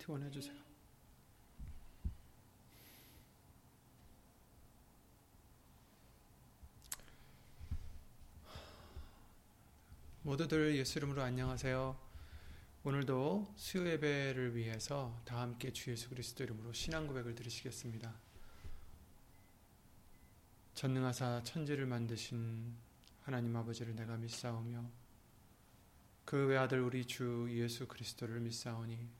트원 해 주세요. 모두들 예수 이름으로 안녕하세요. 오늘도 수요 예배를 위해서 다 함께 주 예수 그리스도 이름으로 신앙 고백을 드리시겠습니다. 전능하사 천지를 만드신 하나님 아버지를 내가 믿사오며 그 외아들 우리 주 예수 그리스도를 믿사오니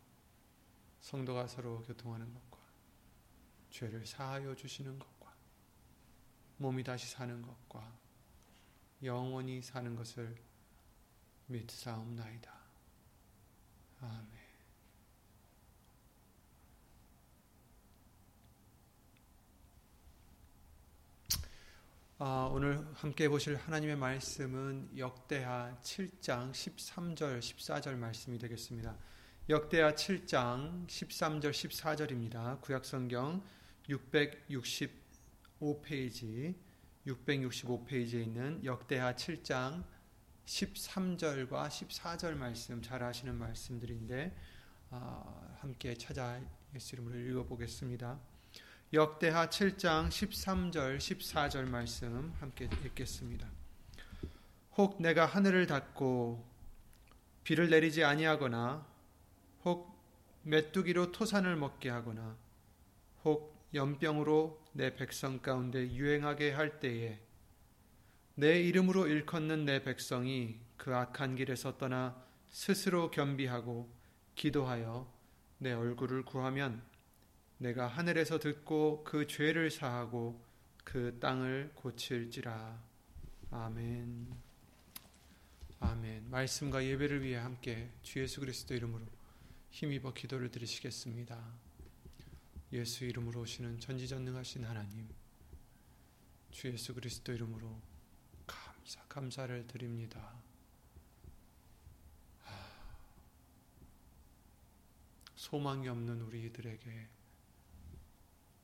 성도가 서로 교통하는 것과 죄를 사하여 주시는 것과 몸이 다시 사는 것과 영원히 사는 것을 믿사옵나이다. 아멘. 아, 오늘 함께 보실 하나님의 말씀은 역대하 7장 13절 14절 말씀이 되겠습니다. 역대하 7장 13절 14절입니다. 구약성경 665페이지 665페이지에 있는 역대하 7장 13절과 14절 말씀 잘 아시는 말씀들인데 아, 함께 찾아 예수 이름으로 읽어보겠습니다. 역대하 7장 13절 14절 말씀 함께 읽겠습니다. 혹 내가 하늘을 닫고 비를 내리지 아니하거나 혹 메뚜기로 토산을 먹게 하거나 혹 연병으로 내 백성 가운데 유행하게 할 때에 내 이름으로 일컫는 내 백성이 그 악한 길에서 떠나 스스로 겸비하고 기도하여 내 얼굴을 구하면 내가 하늘에서 듣고 그 죄를 사하고 그 땅을 고칠지라. 아멘. 아멘. 말씀과 예배를 위해 함께 주 예수 그리스도 이름으로 힘입어 기도를 드리시겠습니다. 예수 이름으로 오시는 전지전능하신 하나님, 주 예수 그리스도 이름으로 감사, 감사를 드립니다. 소망이 없는 우리들에게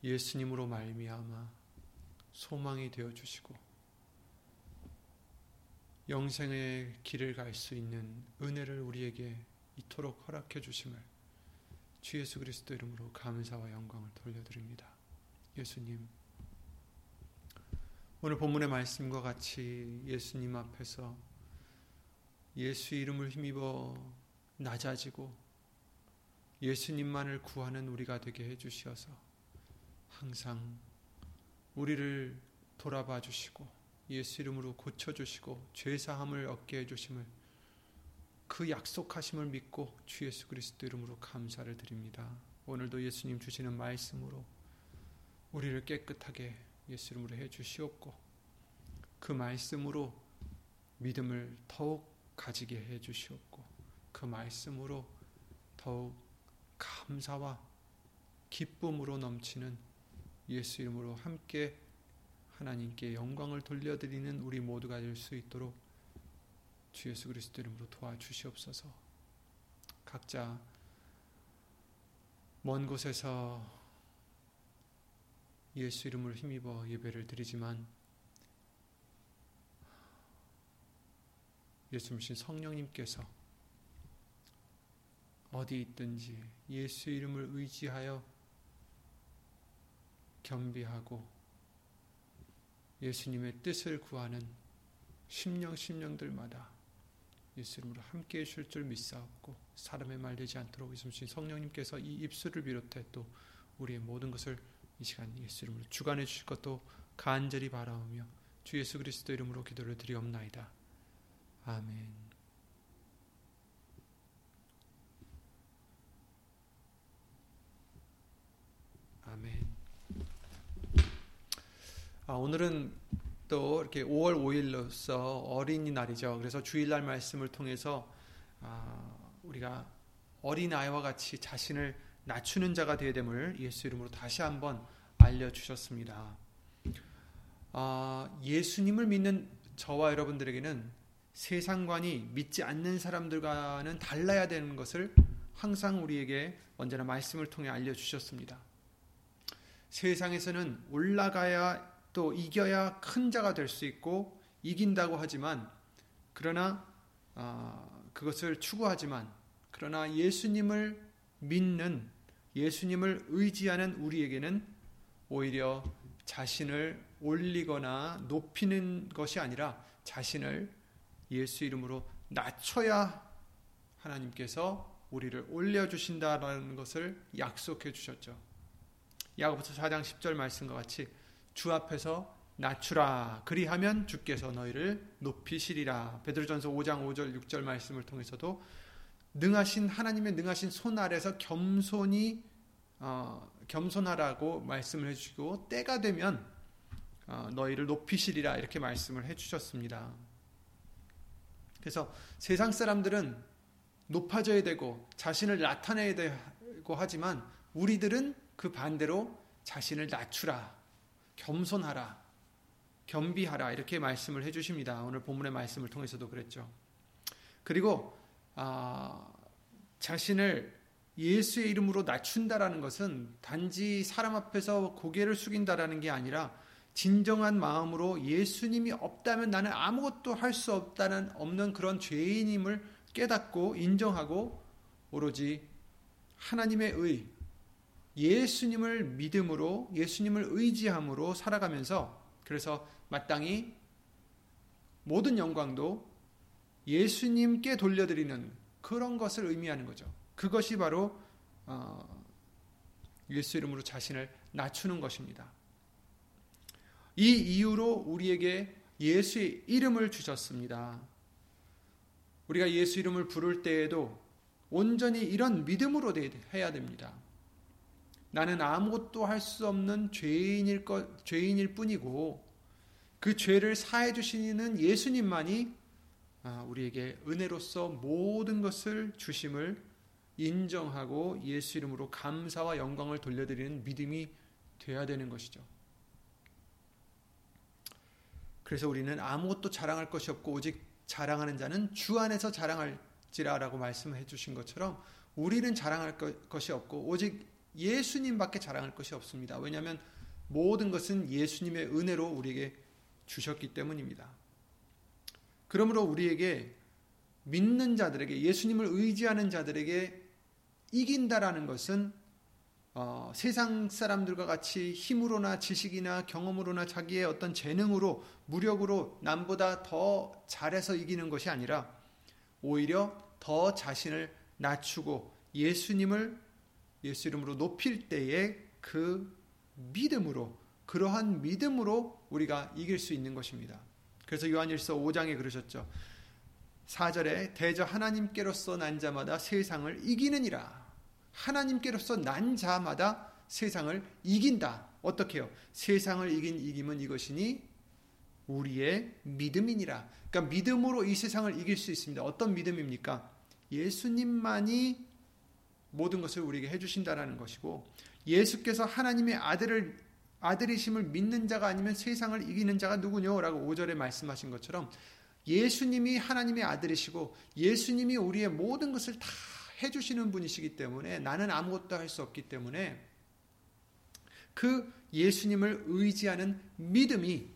예수님으로 말미암아 소망이 되어 주시고 영생의 길을 갈 수 있는 은혜를 우리에게 이토록 허락해 주심을 주 예수 그리스도 이름으로 감사와 영광을 돌려드립니다. 예수님 오늘 본문의 말씀과 같이 예수님 앞에서 예수 이름을 힘입어 낮아지고 예수님만을 구하는 우리가 되게 해주시어서 항상 우리를 돌아봐 주시고 예수 이름으로 고쳐 주시고 죄 사함을 얻게 해 주심을 그 약속하심을 믿고 주 예수 그리스도 이름으로 감사를 드립니다. 오늘도 예수님 주시는 말씀으로 우리를 깨끗하게 예수 이름으로 해 주시옵고 그 말씀으로 믿음을 더욱 가지게 해 주시옵고 그 말씀으로 더욱 감사와 기쁨으로 넘치는 예수 이름으로 함께 하나님께 영광을 돌려드리는 우리 모두가 될 수 있도록 주 예수 그리스도 이름으로 도와주시옵소서. 각자 먼 곳에서 예수 이름을 힘입어 예배를 드리지만 예수님신 성령님께서 어디 있든지 예수 이름을 의지하여 겸비하고 예수님의 뜻을 구하는 심령 심령들마다 예수 이름으로 함께해 주실 줄 믿사옵고 사람의 말 되지 않도록 예수님 성령님께서 이 입술을 비롯해 또 우리의 모든 것을 이 시간 예수 이름으로 주관해 주실 것도 간절히 바라오며 주 예수 그리스도 이름으로 기도를 드리옵나이다. 아멘. 아멘. 아, 오늘은 또 이렇게 5월 5일로서 어린이날이죠. 그래서 주일날 말씀을 통해서 아, 우리가 어린아이와 같이 자신을 낮추는 자가 되어야 됨을 예수 이름으로 다시 한번 알려주셨습니다. 아, 예수님을 믿는 저와 여러분들에게는 세상관이 믿지 않는 사람들과는 달라야 되는 것을 항상 우리에게 언제나 말씀을 통해 알려주셨습니다. 세상에서는 올라가야 또 이겨야 큰 자가 될 수 있고 이긴다고 하지만 그러나 어, 그것을 추구하지만 그러나 예수님을 믿는 예수님을 의지하는 우리에게는 오히려 자신을 올리거나 높이는 것이 아니라 자신을 예수 이름으로 낮춰야 하나님께서 우리를 올려주신다라는 것을 약속해 주셨죠. 야고보서 4장 10절 말씀과 같이 주 앞에서 낮추라. 그리하면 주께서 너희를 높이시리라. 베드로전서 5장 5절 6절 말씀을 통해서도 능하신 하나님의 능하신 손 아래서 겸손히 어, 겸손하라고 말씀을 해주시고 때가 되면 어, 너희를 높이시리라 이렇게 말씀을 해주셨습니다. 그래서 세상 사람들은 높아져야 되고 자신을 나타내야 되고 하지만 우리들은 그 반대로 자신을 낮추라, 겸손하라, 겸비하라 이렇게 말씀을 해주십니다. 오늘 본문의 말씀을 통해서도 그랬죠. 그리고 아, 자신을 예수의 이름으로 낮춘다라는 것은 단지 사람 앞에서 고개를 숙인다라는 게 아니라 진정한 마음으로 예수님이 없다면 나는 아무것도 할 수 없다는 없는 그런 죄인임을 깨닫고 인정하고 오로지 하나님의 의 예수님을 믿음으로 예수님을 의지함으로 살아가면서 그래서 마땅히 모든 영광도 예수님께 돌려드리는 그런 것을 의미하는 거죠. 그것이 바로 어, 예수 이름으로 자신을 낮추는 것입니다. 이 이유로 우리에게 예수의 이름을 주셨습니다. 우리가 예수 이름을 부를 때에도 온전히 이런 믿음으로 해야 됩니다. 나는 아무것도 할 수 없는 죄인일 것, 죄인일 뿐이고 그 죄를 사해 주시는 예수님만이 아, 우리에게 은혜로서 모든 것을 주심을 인정하고 예수 이름으로 감사와 영광을 돌려드리는 믿음이 되어야 되는 것이죠. 그래서 우리는 아무것도 자랑할 것이 없고 오직 자랑하는 자는 주 안에서 자랑할지라라고 말씀해 주신 것처럼 우리는 자랑할 것이 없고 오직 예수님밖에 자랑할 것이 없습니다. 왜냐하면 모든 것은 예수님의 은혜로 우리에게 주셨기 때문입니다. 그러므로 우리에게 믿는 자들에게 예수님을 의지하는 자들에게 이긴다라는 것은 어, 세상 사람들과 같이 힘으로나 지식이나 경험으로나 자기의 어떤 재능으로 무력으로 남보다 더 잘해서 이기는 것이 아니라 오히려 더 자신을 낮추고 예수님을 예수 이름으로 높일 때에 그 믿음으로 그러한 믿음으로 우리가 이길 수 있는 것입니다. 그래서 요한일서 5장에 그러셨죠. 4절에 대저 하나님께로서 난 자마다 세상을 이기느니라. 하나님께로서 난 자마다 세상을 이긴다. 어떻게요? 세상을 이긴 이김은 이것이니 우리의 믿음이니라. 그러니까 믿음으로 이 세상을 이길 수 있습니다. 어떤 믿음입니까? 예수님만이 모든 것을 우리에게 해주신다라는 것이고 예수께서 하나님의 아들을 아들이심을 믿는 자가 아니면 세상을 이기는 자가 누구냐라고 5절에 말씀하신 것처럼 예수님이 하나님의 아들이시고 예수님이 우리의 모든 것을 다 해주시는 분이시기 때문에 나는 아무것도 할 수 없기 때문에 그 예수님을 의지하는 믿음이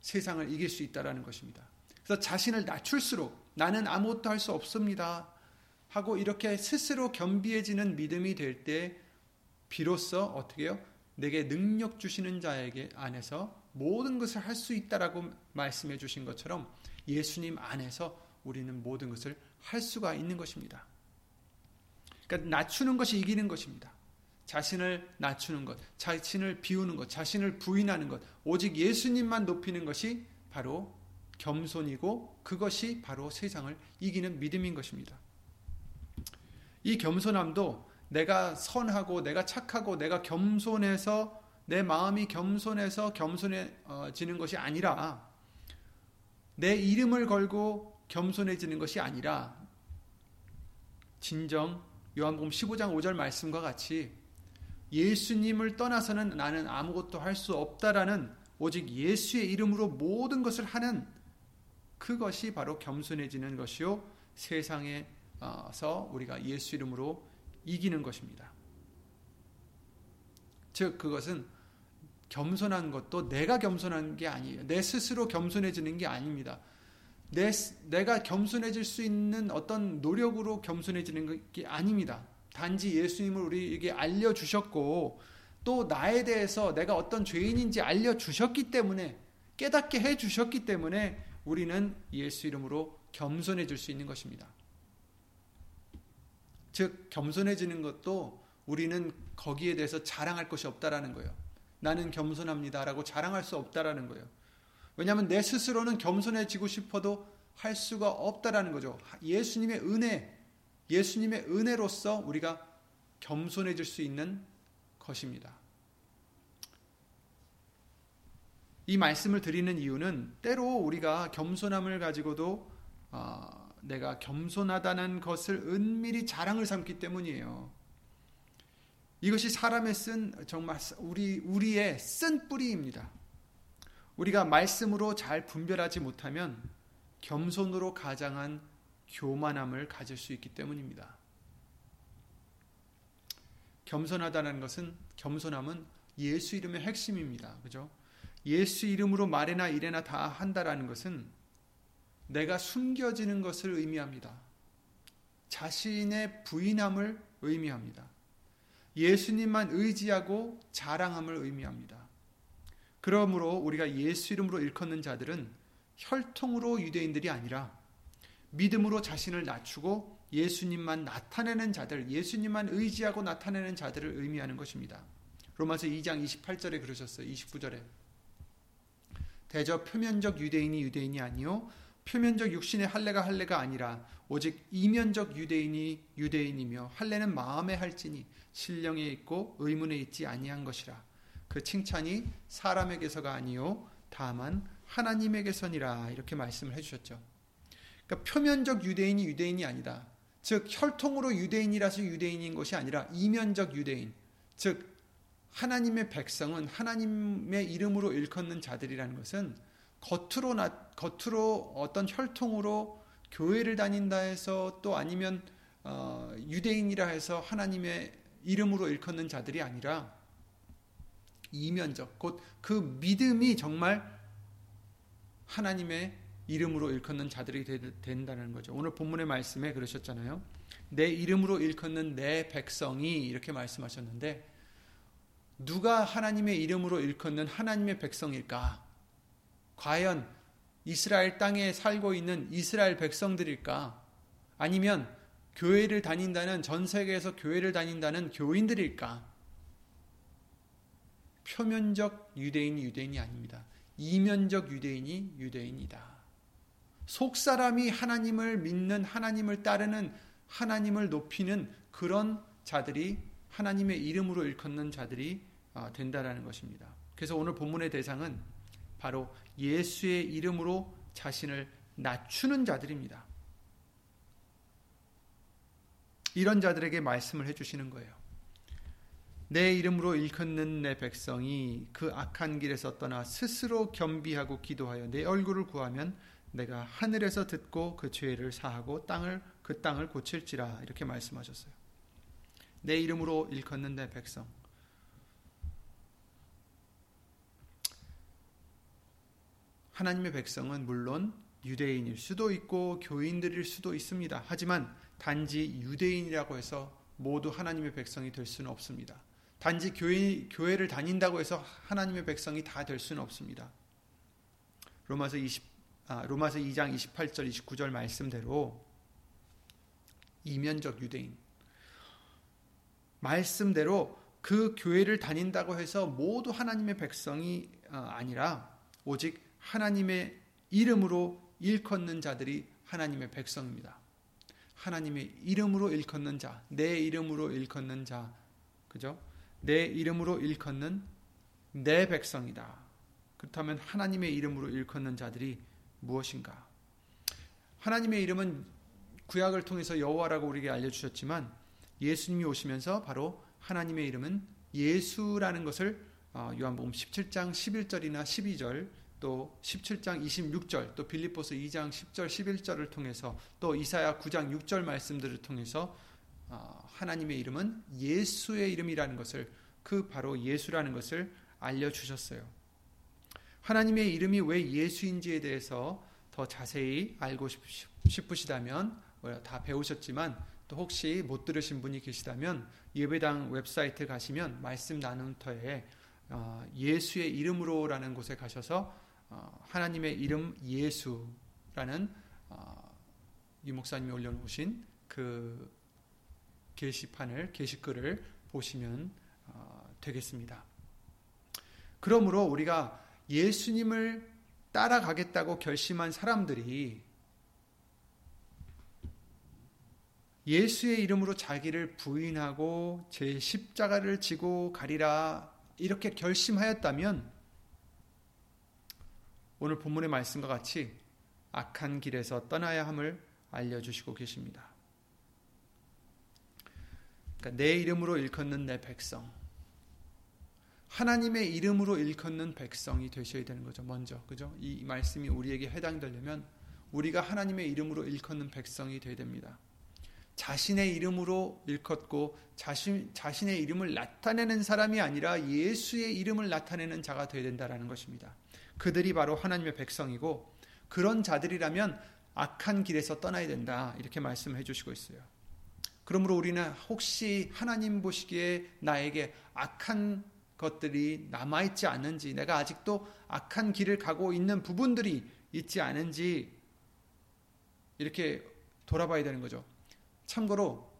세상을 이길 수 있다라는 것입니다. 그래서 자신을 낮출수록 나는 아무것도 할 수 없습니다. 하고 이렇게 스스로 겸비해지는 믿음이 될 때 비로소 어떻게 요? 내게 능력 주시는 자에게 안에서 모든 것을 할 수 있다라고 말씀해 주신 것처럼 예수님 안에서 우리는 모든 것을 할 수가 있는 것입니다. 그러니까 낮추는 것이 이기는 것입니다. 자신을 낮추는 것, 자신을 비우는 것, 자신을 부인하는 것, 오직 예수님만 높이는 것이 바로 겸손이고 그것이 바로 세상을 이기는 믿음인 것입니다. 이 겸손함도 내가 선하고 내가 착하고 내가 겸손해서 내 마음이 겸손해서 겸손해지는 것이 아니라 내 이름을 걸고 겸손해지는 것이 아니라 진정 요한복음 15장 5절 말씀과 같이 예수님을 떠나서는 나는 아무것도 할 수 없다라는 오직 예수의 이름으로 모든 것을 하는 그것이 바로 겸손해지는 것이요 세상에 서 우리가 예수 이름으로 이기는 것입니다. 즉 그것은 겸손한 것도 내가 겸손한 게 아니에요. 내 스스로 겸손해지는 게 아닙니다. 내, 내가 겸손해질 수 있는 어떤 노력으로 겸손해지는 게 아닙니다. 단지 예수님을 우리에게 알려주셨고 또 나에 대해서 내가 어떤 죄인인지 알려주셨기 때문에 깨닫게 해주셨기 때문에 우리는 예수 이름으로 겸손해질 수 있는 것입니다. 즉 겸손해지는 것도 우리는 거기에 대해서 자랑할 것이 없다라는 거예요. 나는 겸손합니다라고 자랑할 수 없다라는 거예요. 왜냐하면 내 스스로는 겸손해지고 싶어도 할 수가 없다라는 거죠. 예수님의 은혜, 예수님의 은혜로서 우리가 겸손해질 수 있는 것입니다. 이 말씀을 드리는 이유는 때로 우리가 겸손함을 가지고도 어, 내가 겸손하다는 것을 은밀히 자랑을 삼기 때문이에요. 이것이 사람의 쓴 정말 우리 우리의 쓴 뿌리입니다. 우리가 말씀으로 잘 분별하지 못하면 겸손으로 가장한 교만함을 가질 수 있기 때문입니다. 겸손하다는 것은 겸손함은 예수 이름의 핵심입니다. 그죠? 예수 이름으로 말이나 일이나 다 한다라는 것은 내가 숨겨지는 것을 의미합니다. 자신의 부인함을 의미합니다. 예수님만 의지하고 자랑함을 의미합니다. 그러므로 우리가 예수 이름으로 일컫는 자들은 혈통으로 유대인들이 아니라 믿음으로 자신을 낮추고 예수님만 나타내는 자들, 예수님만 의지하고 나타내는 자들을 의미하는 것입니다. 로마서 2장 28절에 그러셨어요. 29절에. 대저 표면적 유대인이 유대인이 아니요 표면적 육신의 할례가 할례가 아니라 오직 이면적 유대인이 유대인이며 할례는 마음에 할지니 신령에 있고 의문에 있지 아니한 것이라 그 칭찬이 사람에게서가 아니요 다만 하나님에게서니라 이렇게 말씀을 해주셨죠. 그러니까 표면적 유대인이 유대인이 아니다. 즉 혈통으로 유대인이라서 유대인인 것이 아니라 이면적 유대인, 즉 하나님의 백성은 하나님의 이름으로 일컫는 자들이라는 것은 겉으로 나, 겉으로 어떤 혈통으로 교회를 다닌다 해서 또 아니면 어, 유대인이라 해서 하나님의 이름으로 일컫는 자들이 아니라 이면적 곧 그 믿음이 정말 하나님의 이름으로 일컫는 자들이 된다는 거죠. 오늘 본문의 말씀에 그러셨잖아요. 내 이름으로 일컫는 내 백성이 이렇게 말씀하셨는데 누가 하나님의 이름으로 일컫는 하나님의 백성일까? 과연 이스라엘 땅에 살고 있는 이스라엘 백성들일까? 아니면 교회를 다닌다는 전 세계에서 교회를 다닌다는 교인들일까? 표면적 유대인이 유대인이 아닙니다. 이면적 유대인이 유대인이다. 속 사람이 하나님을 믿는 하나님을 따르는 하나님을 높이는 그런 자들이 하나님의 이름으로 일컫는 자들이 아, 된다라는 것입니다. 그래서 오늘 본문의 대상은 바로 예수의 이름으로 자신을 낮추는 자들입니다. 이런 자들에게 말씀을 해주시는 거예요. 내 이름으로 일컫는 내 백성이 그 악한 길에서 떠나 스스로 겸비하고 기도하여 내 얼굴을 구하면 내가 하늘에서 듣고 그 죄를 사하고 땅을 그 땅을 고칠지라 이렇게 말씀하셨어요. 내 이름으로 일컫는 내 백성. 하나님의 백성은 물론 유대인일 수도 있고 교인들일 수도 있습니다. 하지만 단지 유대인이라고 해서 모두 하나님의 백성이 될 수는 없습니다. 단지 교회, 교회를 다닌다고 해서 하나님의 백성이 다 될 수는 없습니다. 로마서 20 아, 로마서 2장 28절 29절 말씀대로 이면적 유대인 말씀대로 그 교회를 다닌다고 해서 모두 하나님의 백성이 어, 아니라 오직 하나님의 이름으로 일컫는 자들이 하나님의 백성입니다. 하나님의 이름으로 일컫는 자, 내 이름으로 일컫는 자, 그죠? 내 이름으로 일컫는 내 백성이다. 그렇다면 하나님의 이름으로 일컫는 자들이 무엇인가? 하나님의 이름은 구약을 통해서 여호와라고 우리에게 알려주셨지만 예수님이 오시면서 바로 하나님의 이름은 예수라는 것을 어, 요한복음 17장 11절이나 12절 또 17장 26절 또 빌립보서 2장 10절 11절을 통해서 또 이사야 9장 6절 말씀들을 통해서 어, 하나님의 이름은 예수의 이름이라는 것을 그 바로 예수라는 것을 알려 주셨어요. 하나님의 이름이 왜 예수인지에 대해서 더 자세히 알고 싶으시다면 다 배우셨지만 또 혹시 못 들으신 분이 계시다면 예배당 웹사이트 가시면 말씀 나눔터에 어, 예수의 이름으로라는 곳에 가셔서 어, 하나님의 이름 예수라는 어, 유 목사님이 올려놓으신 그 게시판을 게시글을 보시면 되겠습니다. 그러므로 우리가 예수님을 따라가겠다고 결심한 사람들이 예수의 이름으로 자기를 부인하고 제 십자가를 지고 가리라 이렇게 결심하였다면 오늘 본문의 말씀과 같이 악한 길에서 떠나야 함을 알려주시고 계십니다. 그러니까 내 이름으로 일컫는 내 백성, 하나님의 이름으로 일컫는 백성이 되셔야 되는 거죠. 먼저 그죠? 이 말씀이 우리에게 해당되려면 우리가 하나님의 이름으로 일컫는 백성이 되어야 됩니다. 자신의 이름으로 일컫고 자신, 자신의 이름을 나타내는 사람이 아니라 예수의 이름을 나타내는 자가 되어야 된다는 것입니다. 그들이 바로 하나님의 백성이고 그런 자들이라면 악한 길에서 떠나야 된다. 이렇게 말씀을 해주시고 있어요. 그러므로 우리는 혹시 하나님 보시기에 나에게 악한 것들이 남아있지 않은지, 내가 아직도 악한 길을 가고 있는 부분들이 있지 않은지, 이렇게 돌아봐야 되는 거죠. 참고로,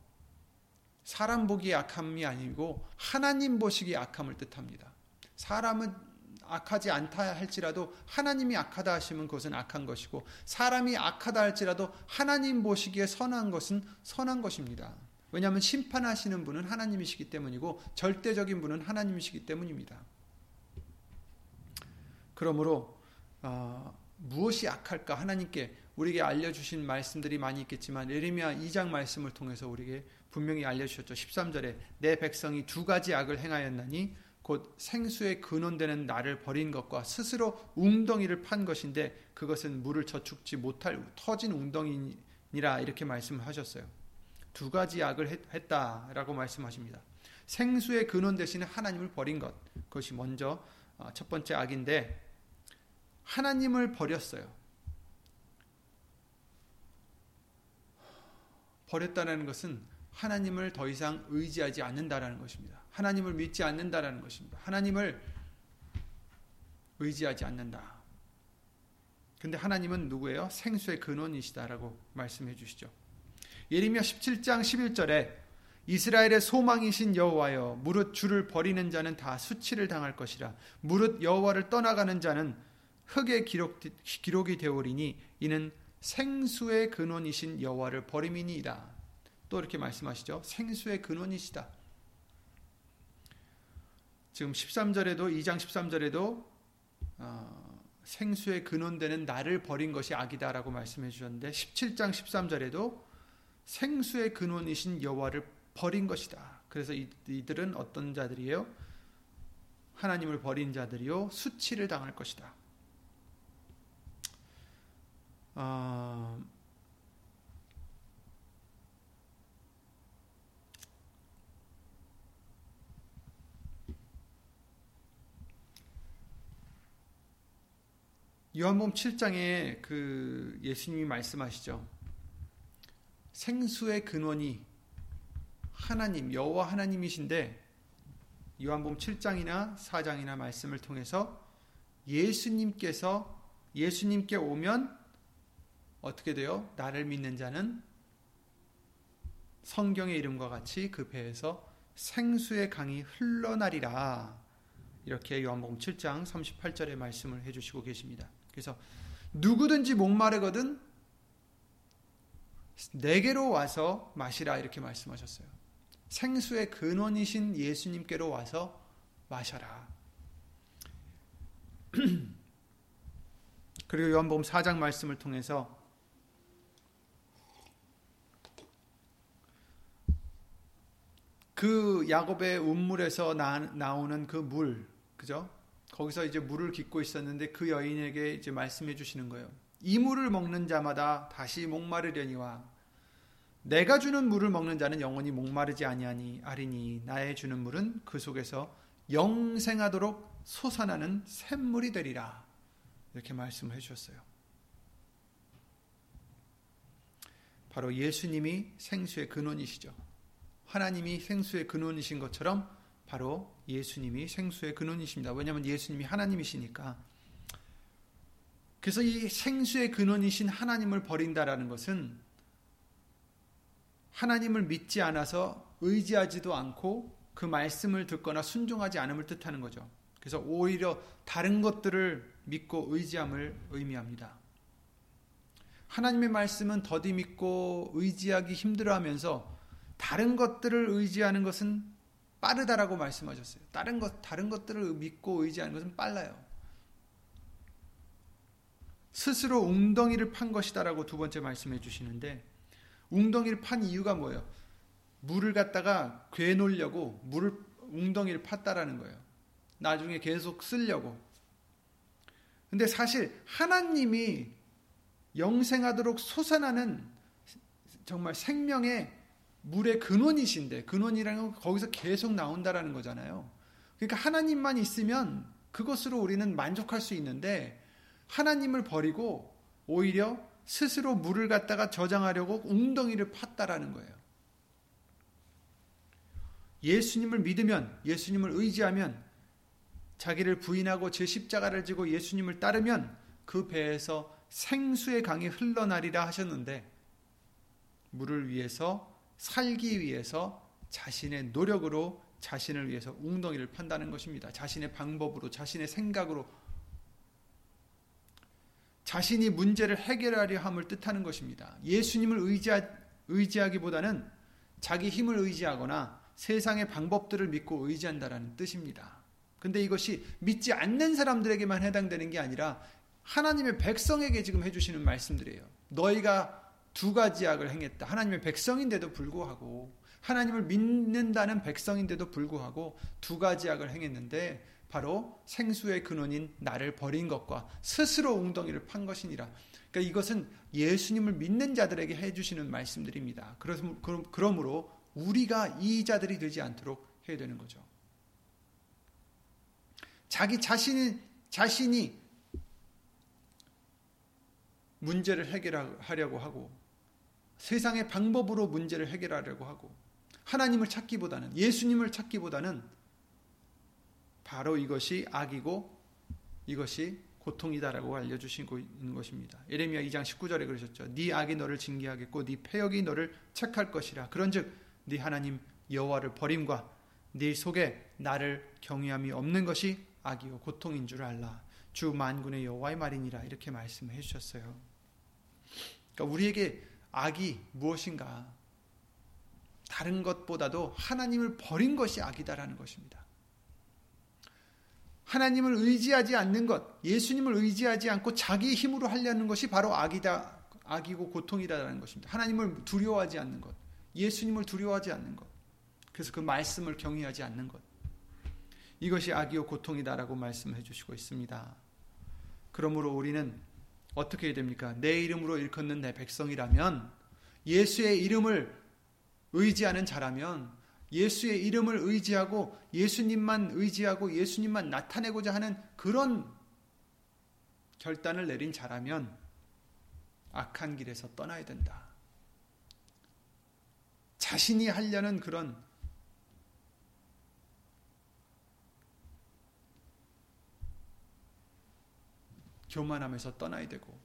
사람 보기에 악함이 아니고, 하나님 보시기에 악함을 뜻합니다. 사람은 악하지 않다 할지라도 하나님이 악하다 하시면 그것은 악한 것이고 사람이 악하다 할지라도 하나님 보시기에 선한 것은 선한 것입니다. 왜냐하면 심판하시는 분은 하나님이시기 때문이고 절대적인 분은 하나님이시기 때문입니다. 그러므로 어, 무엇이 악할까 하나님께 우리에게 알려주신 말씀들이 많이 있겠지만 예레미야 2장 말씀을 통해서 우리에게 분명히 알려주셨죠. 13절에 내 백성이 두 가지 악을 행하였나니 곧 생수의 근원되는 나를 버린 것과 스스로 웅덩이를 판 것인데 그것은 물을 저축지 못할 터진 웅덩이니라 이렇게 말씀하셨어요. 두 가지 악을 했다라고 말씀하십니다. 생수의 근원 대신에 하나님을 버린 것. 그것이 먼저 어, 첫 번째 악인데 하나님을 버렸어요. 버렸다는 것은 하나님을 더 이상 의지하지 않는다라는 것입니다. 하나님을 믿지 않는다라는 것입니다. 하나님을 의지하지 않는다. 근데 하나님은 누구예요? 생수의 근원이시다라고 말씀해 주시죠. 예레미야 17장 11절에 이스라엘의 소망이신 여호와여 무릇 주를 버리는 자는 다 수치를 당할 것이라 무릇 여호와를 떠나가는 자는 흙에 기록, 기록이 되오리니 이는 생수의 근원이신 여호와를 버림이니이다. 또 이렇게 말씀하시죠. 생수의 근원이시다. 지금 13절에도 2장 13절에도 어, 생수의 근원되는 나를 버린 것이 악이다라고 말씀해 주셨는데 17장 13절에도 생수의 근원이신 여호와를 버린 것이다. 그래서 이들은 어떤 자들이에요? 하나님을 버린 자들이요 수치를 당할 것이다. 어, 요한복음 7장에 그 예수님이 말씀하시죠. 생수의 근원이 하나님 여호와 하나님이신데 요한복음 7장이나 4장이나 말씀을 통해서 예수님께서 예수님께 오면 어떻게 돼요? 나를 믿는 자는 성경의 이름과 같이 그 배에서 생수의 강이 흘러나리라. 이렇게 요한복음 7장 38절의 말씀을 해 주시고 계십니다. 그래서 누구든지 목마르거든 내게로 와서 마시라 이렇게 말씀하셨어요. 생수의 근원이신 예수님께로 와서 마셔라. 그리고 요한복음 4장 말씀을 통해서 그 야곱의 운물에서 나, 나오는 그 물, 그죠? 거기서 이제 물을 깃고 있었는데 그 여인에게 이제 말씀해 주시는 거예요. 이 물을 먹는 자마다 다시 목마르려니와 내가 주는 물을 먹는 자는 영원히 목마르지 아니하니 아리니 나의 주는 물은 그 속에서 영생하도록 솟아나는 샘물이 되리라. 이렇게 말씀해 주셨어요. 바로 예수님이 생수의 근원이시죠. 하나님이 생수의 근원이신 것처럼 바로 예수님이 생수의 근원이십니다. 왜냐하면 예수님이 하나님이시니까. 그래서 이 생수의 근원이신 하나님을 버린다라는 것은 하나님을 믿지 않아서 의지하지도 않고 그 말씀을 듣거나 순종하지 않음을 뜻하는 거죠. 그래서 오히려 다른 것들을 믿고 의지함을 의미합니다. 하나님의 말씀은 더디 믿고 의지하기 힘들어하면서 다른 것들을 의지하는 것은 빠르다라고 말씀하셨어요. 다른 것 다른 것들을 믿고 의지하는 것은 빨라요. 스스로 웅덩이를 판 것이다라고 두 번째 말씀해 주시는데 웅덩이를 판 이유가 뭐예요? 물을 갖다가 괴놓으려고 물을 웅덩이를 팠다라는 거예요. 나중에 계속 쓰려고. 근데 사실 하나님이 영생하도록 솟아나는 정말 생명의 물의 근원이신데 근원이라는 건 거기서 계속 나온다라는 거잖아요. 그러니까 하나님만 있으면 그것으로 우리는 만족할 수 있는데 하나님을 버리고 오히려 스스로 물을 갖다가 저장하려고 웅덩이를 팠다라는 거예요. 예수님을 믿으면 예수님을 의지하면 자기를 부인하고 제 십자가를 지고 예수님을 따르면 그 배에서 생수의 강이 흘러나리라 하셨는데 물을 위해서 살기 위해서 자신의 노력으로 자신을 위해서 웅덩이를 판다는 것입니다. 자신의 방법으로 자신의 생각으로 자신이 문제를 해결하려 함을 뜻하는 것입니다. 예수님을 의지하, 의지하 기보다는 자기 힘을 의지하거나 세상의 방법들을 믿고 의지한다라는 뜻입니다. 근데 이것이 믿지 않는 사람들에게만 해당되는 게 아니라 하나님의 백성에게 지금 해주시는 말씀들이에요. 너희가 두 가지 악을 행했다. 하나님의 백성인데도 불구하고 하나님을 믿는다는 백성인데도 불구하고 두 가지 악을 행했는데 바로 생수의 근원인 나를 버린 것과 스스로 웅덩이를 판 것이니라. 그러니까 이것은 예수님을 믿는 자들에게 해주시는 말씀들입니다. 그러므로 우리가 이 자들이 되지 않도록 해야 되는 거죠. 자기 자신이 자신이 문제를 해결하려고 하고 세상의 방법으로 문제를 해결하려고 하고 하나님을 찾기보다는 예수님을 찾기보다는 바로 이것이 악이고 이것이 고통이다라고 알려주시고 있는 것입니다. 예레미야 2장 19절에 그러셨죠. 네 악이 너를 징계하겠고 네 패역이 너를 책할 것이라. 그런즉 네 하나님 여호와를 버림과 네 속에 나를 경외함이 없는 것이 악이요 고통인 줄 알라. 주 만군의 여호와의 말이니라 이렇게 말씀해 주셨어요. 그러니까 우리에게 악이 무엇인가? 다른 것보다도 하나님을 버린 것이 악이다라는 것입니다. 하나님을 의지하지 않는 것, 예수님을 의지하지 않고 자기 힘으로 하려는 것이 바로 악이다, 악이고 고통이다라는 것입니다. 하나님을 두려워하지 않는 것, 예수님을 두려워하지 않는 것, 그래서 그 말씀을 경외하지 않는 것. 이것이 악이요 고통이다라고 말씀해 주시고 있습니다. 그러므로 우리는 어떻게 해야 됩니까? 내 이름으로 일컫는 내 백성이라면 예수의 이름을 의지하는 자라면 예수의 이름을 의지하고 예수님만 의지하고 예수님만 나타내고자 하는 그런 결단을 내린 자라면 악한 길에서 떠나야 된다. 자신이 하려는 그런 교만함에서 떠나야 되고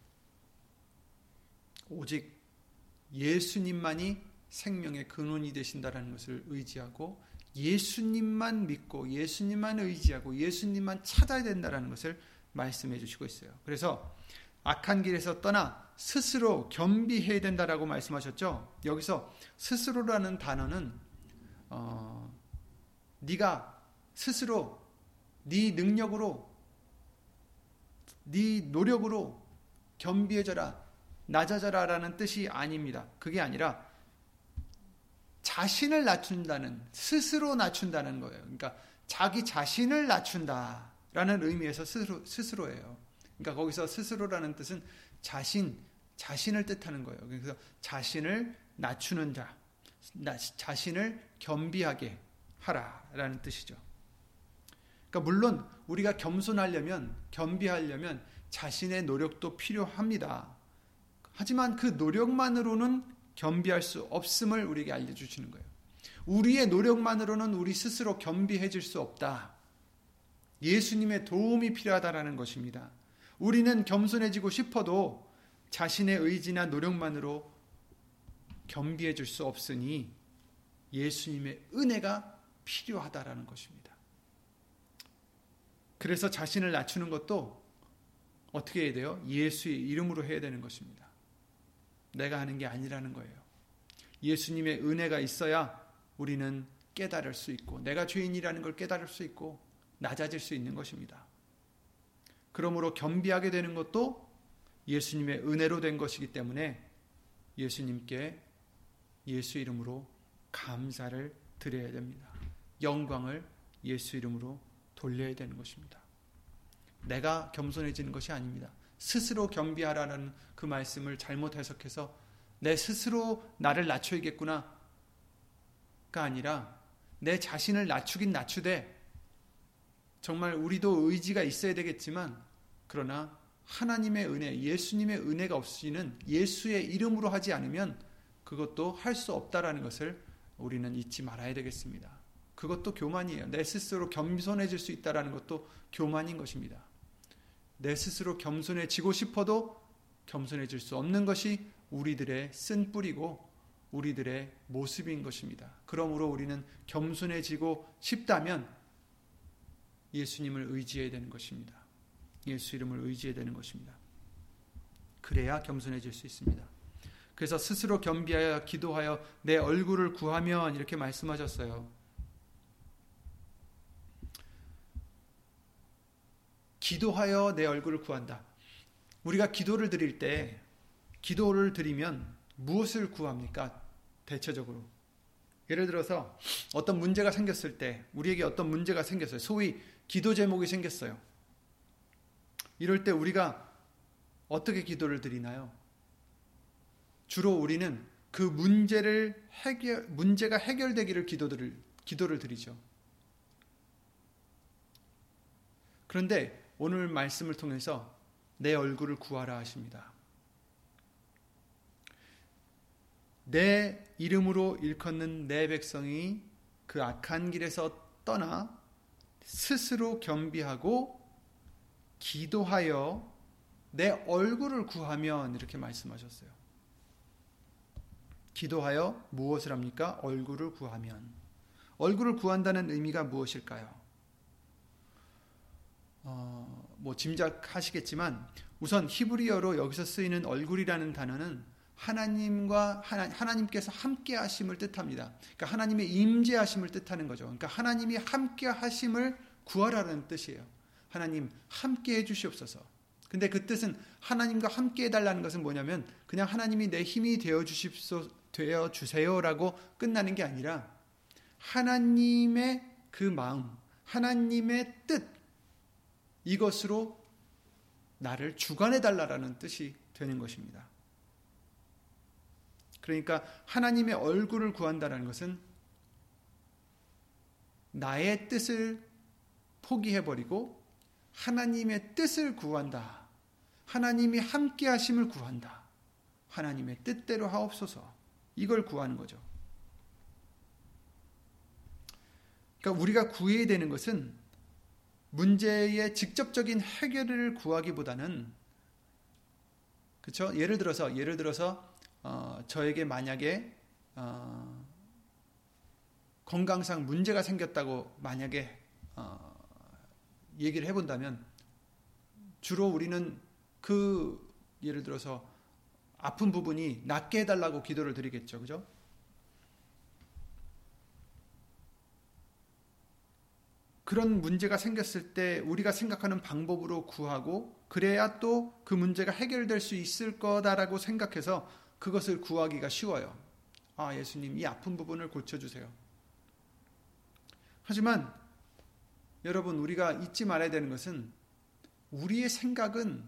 오직 예수님만이 생명의 근원이 되신다라는 것을 의지하고 예수님만 믿고 예수님만 의지하고 예수님만 찾아야 된다라는 것을 말씀해 주시고 있어요. 그래서 악한 길에서 떠나 스스로 겸비해야 된다라고 말씀하셨죠. 여기서 스스로라는 단어는 어, 네가 스스로 네 능력으로 네 노력으로 겸비해져라 낮아져라라는 뜻이 아닙니다. 그게 아니라 자신을 낮춘다는 스스로 낮춘다는 거예요. 그러니까 자기 자신을 낮춘다라는 의미에서 스스로 스스로예요. 그러니까 거기서 스스로라는 뜻은 자신 자신을 뜻하는 거예요. 그래서 자신을 낮추는 자, 자신을 겸비하게 하라라는 뜻이죠. 그러니까 물론 우리가 겸손하려면 겸비하려면 자신의 노력도 필요합니다. 하지만 그 노력만으로는 겸비할 수 없음을 우리에게 알려 주시는 거예요. 우리의 노력만으로는 우리 스스로 겸비해질 수 없다. 예수님의 도움이 필요하다라는 것입니다. 우리는 겸손해지고 싶어도 자신의 의지나 노력만으로 겸비해 줄 수 없으니 예수님의 은혜가 필요하다라는 것입니다. 그래서 자신을 낮추는 것도 어떻게 해야 돼요? 예수의 이름으로 해야 되는 것입니다. 내가 하는 게 아니라는 거예요. 예수님의 은혜가 있어야 우리는 깨달을 수 있고 내가 죄인이라는 걸 깨달을 수 있고 낮아질 수 있는 것입니다. 그러므로 겸비하게 되는 것도 예수님의 은혜로 된 것이기 때문에 예수님께 예수 이름으로 감사를 드려야 됩니다. 영광을 예수 이름으로 돌려야 되는 것입니다. 내가 겸손해지는 것이 아닙니다. 스스로 겸비하라는 그 말씀을 잘못 해석해서 내 스스로 나를 낮춰야겠구나가 아니라 내 자신을 낮추긴 낮추되 정말 우리도 의지가 있어야 되겠지만 그러나 하나님의 은혜, 예수님의 은혜가 없이는 예수의 이름으로 하지 않으면 그것도 할 수 없다라는 것을 우리는 잊지 말아야 되겠습니다. 그것도 교만이에요. 내 스스로 겸손해질 수 있다라는 것도 교만인 것입니다. 내 스스로 겸손해지고 싶어도 겸손해질 수 없는 것이 우리들의 쓴 뿌리고 우리들의 모습인 것입니다. 그러므로 우리는 겸손해지고 싶다면 예수님을 의지해야 되는 것입니다. 예수 이름을 의지해야 되는 것입니다. 그래야 겸손해질 수 있습니다. 그래서 스스로 겸비하여 기도하여 내 얼굴을 구하면 이렇게 말씀하셨어요. 기도하여 내 얼굴을 구한다. 우리가 기도를 드릴 때 기도를 드리면 무엇을 구합니까? 대체적으로. 예를 들어서 어떤 문제가 생겼을 때 우리에게 어떤 문제가 생겼어요. 소위 기도 제목이 생겼어요. 이럴 때 우리가 어떻게 기도를 드리나요? 주로 우리는 그 문제를 해결 문제가 해결되기를 기도를 기도를 드리죠. 그런데 오늘 말씀을 통해서 내 얼굴을 구하라 하십니다. 내 이름으로 일컫는 내 백성이 그 악한 길에서 떠나 스스로 겸비하고 기도하여 내 얼굴을 구하면 이렇게 말씀하셨어요. 기도하여 무엇을 합니까? 얼굴을 구하면. 얼굴을 구한다는 의미가 무엇일까요? 어, 뭐 짐작하시겠지만 우선 히브리어로 여기서 쓰이는 얼굴이라는 단어는 하나님과 하나, 하나 님께서 함께 하심을 뜻합니다. 그러니까 하나님의 임재하심을 뜻하는 거죠. 그러니까 하나님이 함께 하심을 구하라는 뜻이에요. 하나님 함께 해 주시옵소서. 근데 그 뜻은 하나님과 함께 해 달라는 것은 뭐냐면 그냥 하나님이 내 힘이 되어 주십소 되어 주세요라고 끝나는 게 아니라 하나님의 그 마음, 하나님의 뜻 이것으로 나를 주관해 달라라는 뜻이 되는 것입니다. 그러니까 하나님의 얼굴을 구한다는 것은 나의 뜻을 포기해 버리고 하나님의 뜻을 구한다. 하나님이 함께 하심을 구한다. 하나님의 뜻대로 하옵소서. 이걸 구하는 거죠. 그러니까 우리가 구해야 되는 것은 문제의 직접적인 해결을 구하기보다는 그렇죠? 예를 들어서 예를 들어서 어, 저에게 만약에 어, 건강상 문제가 생겼다고 만약에 어, 얘기를 해본다면 주로 우리는 그 예를 들어서 아픈 부분이 낫게 해달라고 기도를 드리겠죠, 그죠? 그런 문제가 생겼을 때 우리가 생각하는 방법으로 구하고 그래야 또 그 문제가 해결될 수 있을 거다라고 생각해서 그것을 구하기가 쉬워요. 아, 예수님, 이 아픈 부분을 고쳐주세요. 하지만 여러분, 우리가 잊지 말아야 되는 것은 우리의 생각은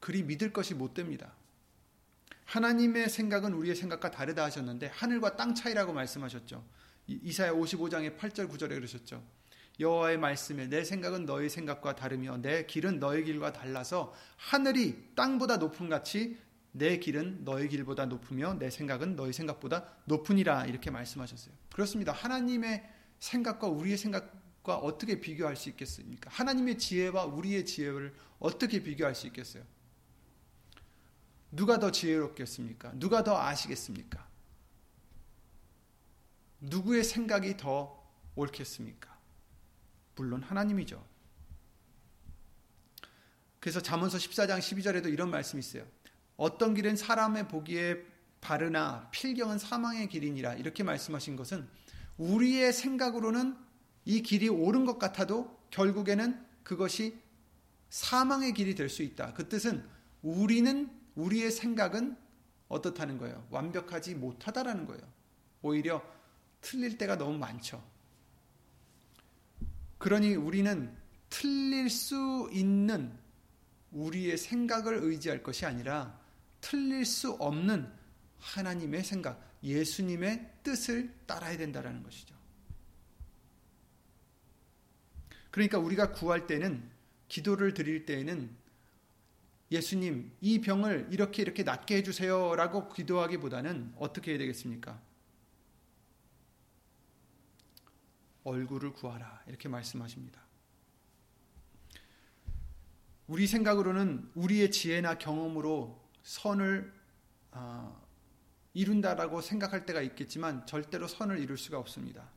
그리 믿을 것이 못 됩니다. 하나님의 생각은 우리의 생각과 다르다 하셨는데 하늘과 땅 차이라고 말씀하셨죠. 이사야 55장의 8절 9절에 그러셨죠. 여호와의 말씀에 내 생각은 너의 생각과 다르며 내 길은 너의 길과 달라서 하늘이 땅보다 높음 같이 내 길은 너의 길보다 높으며 내 생각은 너의 생각보다 높으니라 이렇게 말씀하셨어요. 그렇습니다. 하나님의 생각과 우리의 생각과 어떻게 비교할 수 있겠습니까? 하나님의 지혜와 우리의 지혜를 어떻게 비교할 수 있겠어요? 누가 더 지혜롭겠습니까? 누가 더 아시겠습니까? 누구의 생각이 더 옳겠습니까? 물론 하나님이죠. 그래서 잠언서 14장 12절에도 이런 말씀이 있어요. 어떤 길은 사람의 보기에 바르나 필경은 사망의 길이니라 이렇게 말씀하신 것은 우리의 생각으로는 이 길이 옳은 것 같아도 결국에는 그것이 사망의 길이 될 수 있다. 그 뜻은 우리는 우리의 생각은 어떻다는 거예요? 완벽하지 못하다라는 거예요. 오히려 틀릴 때가 너무 많죠. 그러니 우리는 틀릴 수 있는 우리의 생각을 의지할 것이 아니라 틀릴 수 없는 하나님의 생각, 예수님의 뜻을 따라야 된다는 것이죠. 그러니까 우리가 구할 때는 기도를 드릴 때에는 예수님, 이 병을 이렇게 이렇게 낫게 해주세요. 라고 기도하기보다는 어떻게 해야 되겠습니까? 얼굴을 구하라. 이렇게 말씀하십니다. 우리 생각으로는 우리의 지혜나 경험으로 선을 어, 이룬다라고 생각할 때가 있겠지만 절대로 선을 이룰 수가 없습니다.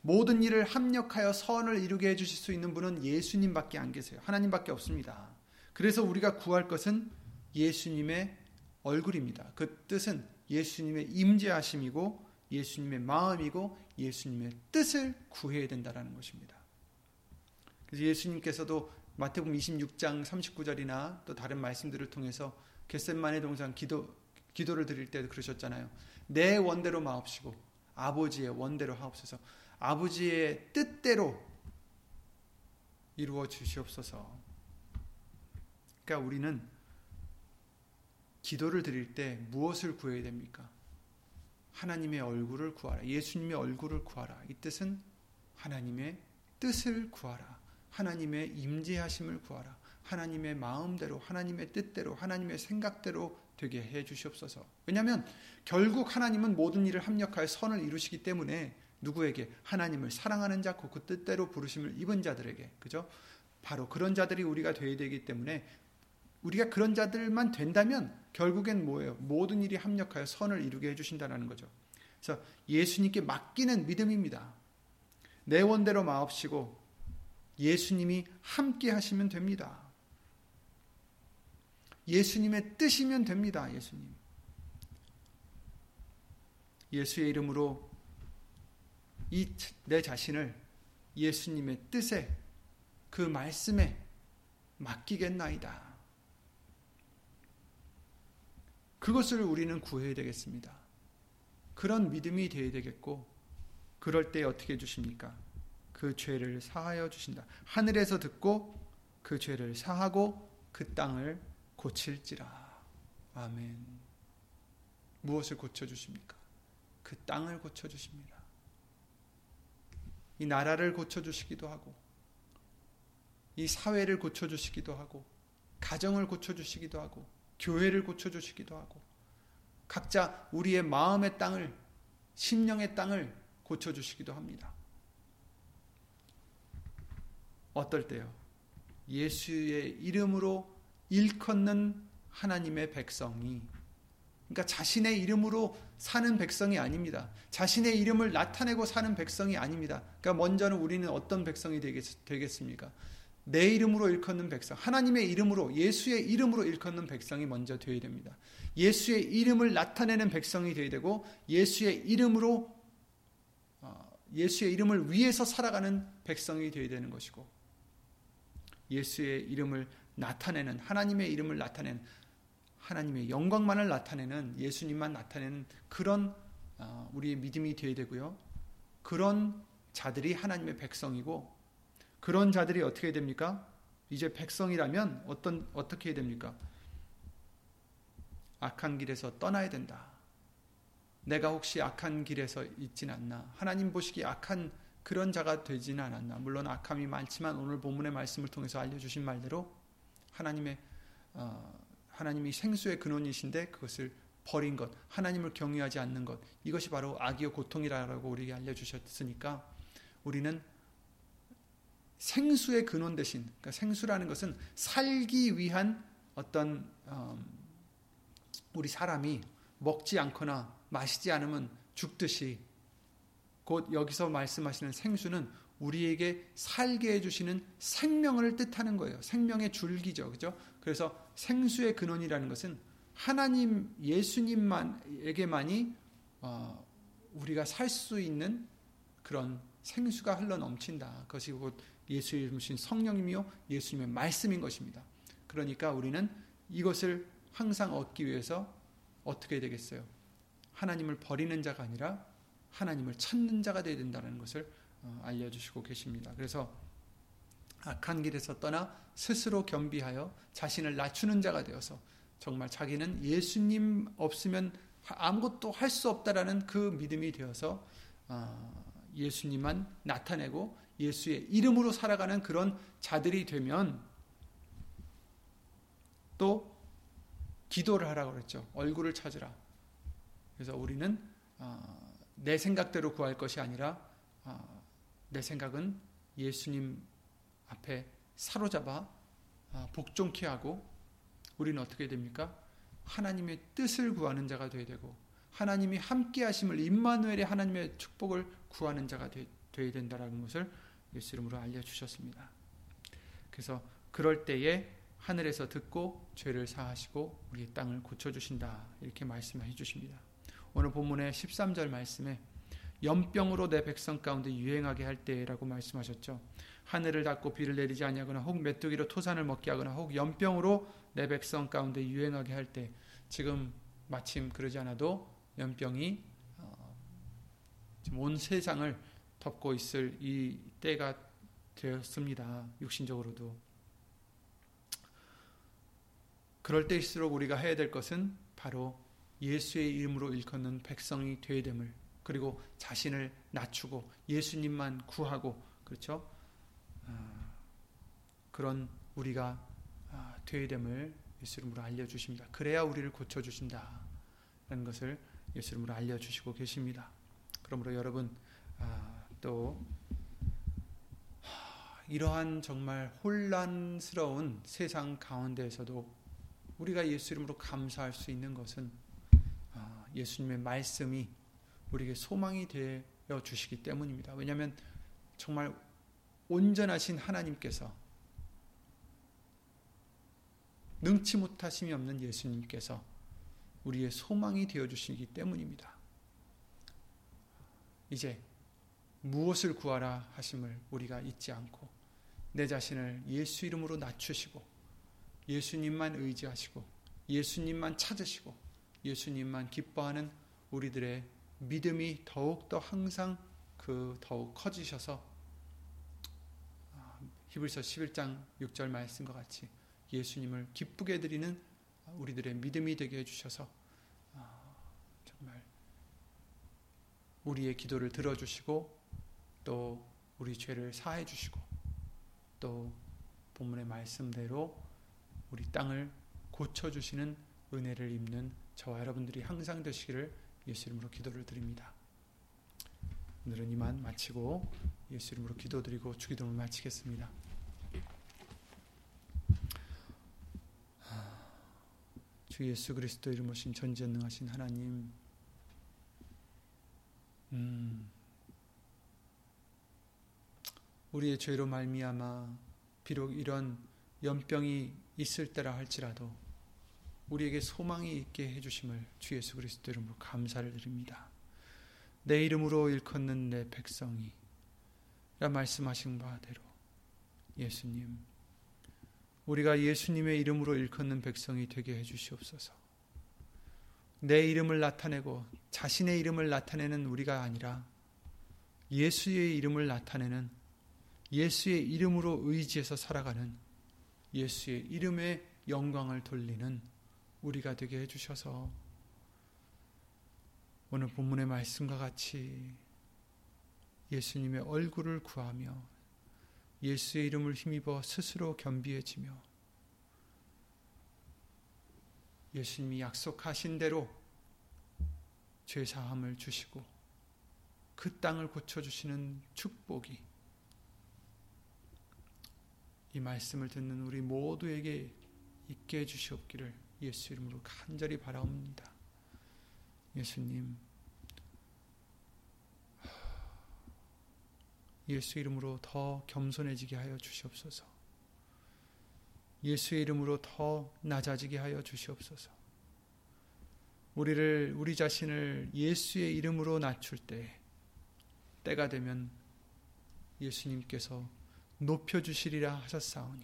모든 일을 합력하여 선을 이루게 해주실 수 있는 분은 예수님밖에 안 계세요. 하나님밖에 없습니다. 그래서 우리가 구할 것은 예수님의 얼굴입니다. 그 뜻은 예수님의 임재하심이고 예수님의 마음이고 예수님의 뜻을 구해야 된다라는 것입니다. 그래서 예수님께서도 마태복음 26장 39절이나 또 다른 말씀들을 통해서 겟셋만의 동산 기도 기도를 드릴 때도 그러셨잖아요. 내 원대로 마옵시고 아버지의 원대로 하옵소서. 아버지의 뜻대로 이루어 주시옵소서. 그러니까 우리는 기도를 드릴 때 무엇을 구해야 됩니까? 하나님의 얼굴을 구하라. 예수님의 얼굴을 구하라. 이 뜻은 하나님의 뜻을 구하라. 하나님의 임재하심을 구하라. 하나님의 마음대로, 하나님의 뜻대로, 하나님의 생각대로 되게 해 주시옵소서. 왜냐하면 결국 하나님은 모든 일을 합력하여 선을 이루시기 때문에 누구에게 하나님을 사랑하는 자, 그 뜻대로 부르심을 입은 자들에게, 그죠? 바로 그런 자들이 우리가 되어야 되기 때문에 우리가 그런 자들만 된다면 결국엔 뭐예요? 모든 일이 합력하여 선을 이루게 해주신다는 거죠. 그래서 예수님께 맡기는 믿음입니다. 내 원대로 마옵시고 예수님이 함께 하시면 됩니다. 예수님의 뜻이면 됩니다. 예수님. 예수의 이름으로 이 내 자신을 예수님의 뜻에 그 말씀에 맡기겠나이다. 그것을 우리는 구해야 되겠습니다. 그런 믿음이 되어야 되겠고, 그럴 때 어떻게 해주십니까? 그 죄를 사하여 주신다. 하늘에서 듣고 그 죄를 사하고 그 땅을 고칠지라. 아멘. 무엇을 고쳐 주십니까? 그 땅을 고쳐 주십니다. 이 나라를 고쳐 주시기도 하고, 이 사회를 고쳐 주시기도 하고, 가정을 고쳐 주시기도 하고, 교회를 고쳐주시기도 하고 각자 우리의 마음의 땅을 심령의 땅을 고쳐주시기도 합니다. 어떨 때요? 예수의 이름으로 일컫는 하나님의 백성이 그러니까 자신의 이름으로 사는 백성이 아닙니다. 자신의 이름을 나타내고 사는 백성이 아닙니다. 그러니까 먼저는 우리는 어떤 백성이 되겠, 되겠습니까? 내 이름으로 일컫는 백성, 하나님의 이름으로, 예수의 이름으로 일컫는 백성이 먼저 되어야 됩니다. 예수의 이름을 나타내는 백성이 되어야 되고, 예수의 이름으로, 어, 예수의 이름을 위해서 살아가는 백성이 되어야 되는 것이고, 예수의 이름을 나타내는, 하나님의 이름을 나타내는, 하나님의 영광만을 나타내는 예수님만 나타내는 그런 어, 우리의 믿음이 되어야 되고요. 그런 자들이 하나님의 백성이고 그런 자들이 어떻게 됩니까? 이제 백성이라면 어떤 어떻게 됩니까? 악한 길에서 떠나야 된다. 내가 혹시 악한 길에서 있진 않나? 하나님 보시기 악한 그런 자가 되지는 않았나? 물론 악함이 많지만 오늘 본문의 말씀을 통해서 알려주신 말대로 하나님의 어, 하나님이 생수의 근원이신데 그것을 버린 것, 하나님을 경외하지 않는 것, 이것이 바로 악이요 고통이라고 우리에게 알려주셨으니까 우리는 생수의 근원 대신, 그러니까 생수라는 것은 살기 위한 어떤 음, 우리 사람이 먹지 않거나 마시지 않으면 죽듯이 곧 여기서 말씀하시는 생수는 우리에게 살게 해주시는 생명을 뜻하는 거예요. 생명의 줄기죠. 그죠? 그래서 생수의 근원이라는 것은 하나님 예수님만에게만이 어, 우리가 살 수 있는 그런 생수가 흘러 넘친다. 그것이 곧 예수님이신 성령님이요 예수님의 말씀인 것입니다. 그러니까 우리는 이것을 항상 얻기 위해서 어떻게 되겠어요? 하나님을 버리는 자가 아니라 하나님을 찾는 자가 되어야 된다는 것을 어, 알려주시고 계십니다. 그래서 악한 길에서 떠나 스스로 겸비하여 자신을 낮추는 자가 되어서 정말 자기는 예수님 없으면 아무것도 할 수 없다라는 그 믿음이 되어서 어, 예수님만 나타내고 예수의 이름으로 살아가는 그런 자들이 되면 또 기도를 하라고 그랬죠. 얼굴을 찾으라. 그래서 우리는 어, 내 생각대로 구할 것이 아니라 어, 내 생각은 예수님 앞에 사로잡아 어, 복종케 하고 우리는 어떻게 됩니까? 하나님의 뜻을 구하는 자가 되어야 되고 하나님이 함께 하심을 임마누엘의 하나님의 축복을 구하는 자가 되 어야 된다라는 것을 예수 이름으로 알려 주셨습니다. 그래서 그럴 때에 하늘에서 듣고 죄를 사하시고 우리의 땅을 고쳐 주신다. 이렇게 말씀해 주십니다. 오늘 본문의 13절 말씀에 연병으로 내 백성 가운데 유행하게 할 때라고 말씀하셨죠. 하늘을 닫고 비를 내리지 아니하거나 혹 메뚜기로 토산을 먹게 하거나 혹 연병으로 내 백성 가운데 유행하게 할 때 지금 마침 그러지 않아도 연병이 어, 온 세상을 덮고 있을 이 때가 되었습니다. 육신적으로도. 그럴 때일수록 우리가 해야 될 것은 바로 예수의 이름으로 일컫는 백성이 되어야 됨을 그리고 자신을 낮추고 예수님만 구하고 그렇죠? 아, 그런 우리가 아, 되어야 됨을 예수 이름으로 알려주십니다. 그래야 우리를 고쳐주신다. 라는 것을 예수 이름으로 알려주시고 계십니다. 그러므로 여러분 아, 또 이러한 정말 혼란스러운 세상 가운데에서도 우리가 예수 이름으로 감사할 수 있는 것은 예수님의 말씀이 우리에게 소망이 되어 주시기 때문입니다. 왜냐하면 정말 온전하신 하나님께서 능치 못하심이 없는 예수님께서 우리의 소망이 되어 주시기 때문입니다. 이제 무엇을 구하라 하심을 우리가 잊지 않고 내 자신을 예수 이름으로 낮추시고 예수님만 의지하시고 예수님만 찾으시고 예수님만 기뻐하는 우리들의 믿음이 더욱더 항상 그 더욱 커지셔서 아, 히브리서 11장 6절 말씀과 같이 예수님을 기쁘게 드리는 우리들의 믿음이 되게 해주셔서 아, 정말 우리의 기도를 들어주시고 또 우리 죄를 사해 주시고 또 본문의 말씀대로 우리 땅을 고쳐주시는 은혜를 입는 저와 여러분들이 항상 되시기를 예수 이름으로 기도를 드립니다. 오늘은 이만 마치고 예수 이름으로 기도드리고 주기도를 마치겠습니다. 주 예수 그리스도 이름 오신 전지전능하신 하나님 음, 우리의 죄로 말미암아 비록 이런 연병이 있을 때라 할지라도 우리에게 소망이 있게 해주심을 주 예수 그리스도 이름으로 감사를 드립니다. 내 이름으로 일컫는 내 백성이 라 말씀하신 바대로 예수님 우리가 예수님의 이름으로 일컫는 백성이 되게 해 주시옵소서. 내 이름을 나타내고 자신의 이름을 나타내는 우리가 아니라 예수의 이름을 나타내는 예수의 이름으로 의지해서 살아가는 예수의 이름의 영광을 돌리는 우리가 되게 해주셔서 오늘 본문의 말씀과 같이 예수님의 얼굴을 구하며 예수의 이름을 힘입어 스스로 겸비해지며 예수님이 약속하신 대로 죄 사함을 주시고 그 땅을 고쳐 주시는 축복이 이 말씀을 듣는 우리 모두에게 있게 해 주시옵기를 예수 이름으로 간절히 바라옵니다. 예수님 예수 이름으로 더 겸손해지게 하여 주시옵소서. 예수의 이름으로 더 낮아지게 하여 주시옵소서. 우리를 우리 자신을 예수의 이름으로 낮출 때 때가 되면 예수님께서 높여 주시리라 하셨사오니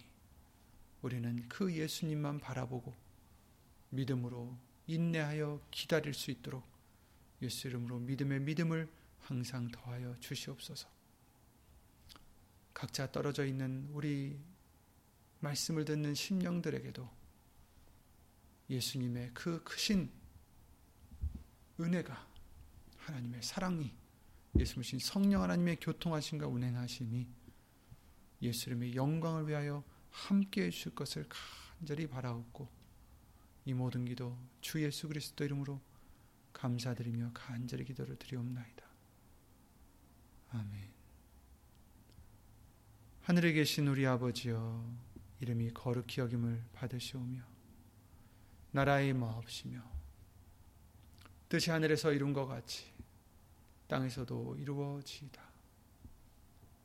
우리는 그 예수님만 바라보고 믿음으로 인내하여 기다릴 수 있도록 예수 이름으로 믿음의 믿음을 항상 더하여 주시옵소서. 각자 떨어져 있는 우리 말씀을 듣는 심령들에게도 예수님의 그 크신 은혜가 하나님의 사랑이 예수님 성령 하나님의 교통하심과 운행하심이 예수님의 영광을 위하여 함께 해주실 것을 간절히 바라옵고 이 모든 기도 주 예수 그리스도 이름으로 감사드리며 간절히 기도를 드리옵나이다. 아멘. 하늘에 계신 우리 아버지여 이름이 거룩히 여김을 받으시오며 나라의 마옵시며 뜻이 하늘에서 이룬 것 같이 땅에서도 이루어지이다.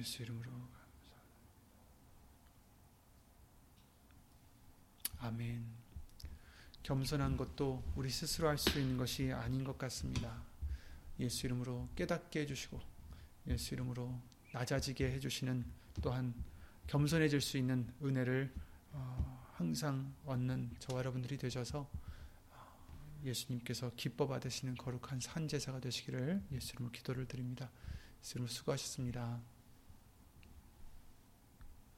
예수 이름으로. 아멘. 겸손한 것도 우리 스스로 할 수 있는 것이 아닌 것 같습니다. 예수 이름으로 깨닫게 해주시고 예수 이름으로 낮아지게 해주시는 또한 겸손해질 수 있는 은혜를 어, 항상 얻는 저와 여러분들이 되셔서 어, 예수님께서 기뻐 받으시는 거룩한 산 제사가 되시기를 예수 이름으로 기도를 드립니다. 예수 이름으로 수고하셨습니다.